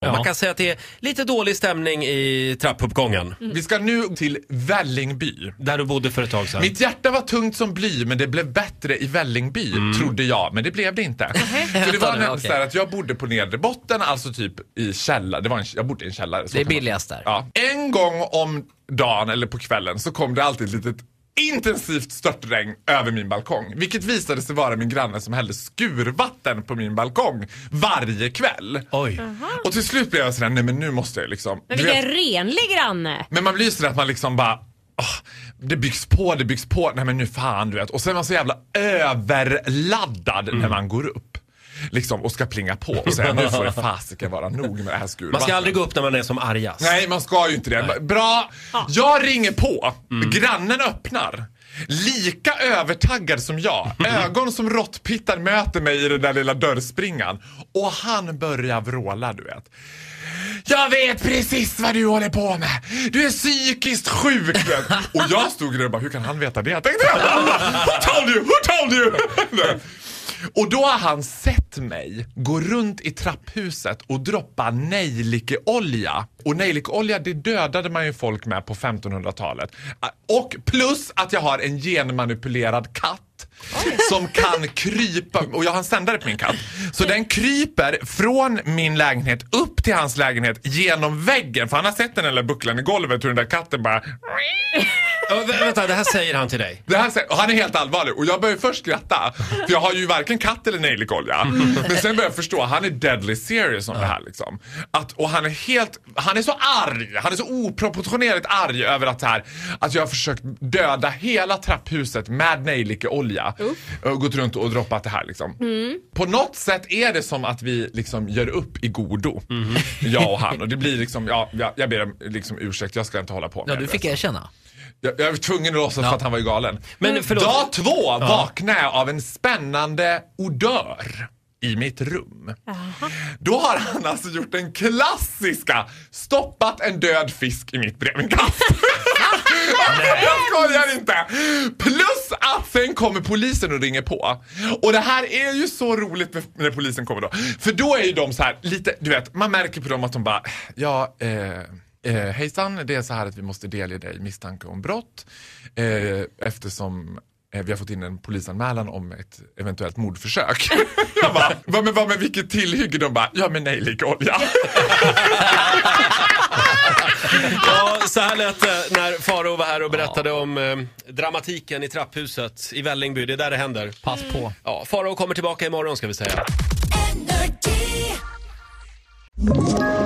Ja. Man kan säga att det är lite dålig stämning i trappuppgången. Vi ska nu till Vällingby. Där du bodde för ett tag sedan. Mitt hjärta var tungt som bly men det blev bättre i Vällingby, trodde jag. Men det blev det inte. För det var nämligen Okej. så här att jag bodde på nedre botten, alltså typ i källare. Det var en, jag bodde i en källare. så Det är kan man- billigast där. Ja. En gång om dagen eller på kvällen så kom det alltid ett litet intensivt störtregn över min balkong. Vilket visade sig vara min granne som hällde skurvatten på min balkong varje kväll. Oj. Och till slut blev jag sådär, nej men nu måste jag liksom. Men vilken renlig granne. men man blir sådär att man liksom bara åh, det byggs på, det byggs på. Nej men nu fan du vet. Och sen är man så jävla överladdad när man går upp. Liksom och ska plinga på och säga nu får det fasiken vara nog med det här skurvattnet. Man ska aldrig gå upp när man är som argast. Nej, man ska ju inte det. Bra. Jag ringer på. Grannen öppnar. Lika övertaggad som jag. Ögon som råttpittar möter mig i den där lilla dörrspringan. Och han börjar vråla, du vet. Jag vet precis vad du håller på med. Du är psykiskt sjuk. Och jag stod där och bara, hur kan han veta det? Jag tänkte, who told you? Who told you? Och då har han sett mig gå runt i trapphuset och droppa nejlikeolja. Och nejlikeolja det dödade man ju folk med på 1500-talet. Och plus att jag har en genmanipulerad katt som kan krypa, och jag har en sändare på min katt. Så den kryper från min lägenhet upp till hans lägenhet genom väggen. För han har sett den där bucklan i golvet hur den där katten bara vä- vänta, det här säger han till dig. det här, säger- och han är helt allvarlig och jag börjar först skratta. För jag har ju varken katt eller nejlikolja. Men sen börjar jag förstå, han är deadly serious om det här liksom. Att, och han är helt, han är så arg. Han är så oproportionerligt arg över att här, att jag har försökt döda hela trapphuset med nejlikeolja. Och gått runt och droppat det här liksom. På något sätt är det som att vi liksom gör upp i godo. Jag och han. Och det blir liksom, ja, jag, jag ber om liksom ursäkt, jag ska inte hålla på med Ja, du det. fick erkänna. Jag, jag var tvungen att låtsas för att han var ju galen. Men förlåt. Dag två vaknade jag av en spännande odör i mitt rum. Då har han alltså gjort den klassiska, stoppat en död fisk i mitt brevinkast. jag skojar inte! Plus att sen kommer polisen och ringer på. Och det här är ju så roligt när polisen kommer då. För då är ju de så här lite, du vet, man märker på dem att de bara, ja, eh, Eh, hejsan, det är så här att vi måste delge dig misstanke om brott eh, eftersom eh, vi har fått in en polisanmälan om ett eventuellt mordförsök. Jag bara, vad med, vad med vilket tillhygge? De bara, ja men nejlikolja. Ja, så här lät det när Faro var här och berättade om eh, dramatiken i trapphuset i Vällingby. Det är där det händer. Pass på. Ja, Faro kommer tillbaka imorgon ska vi säga. Ett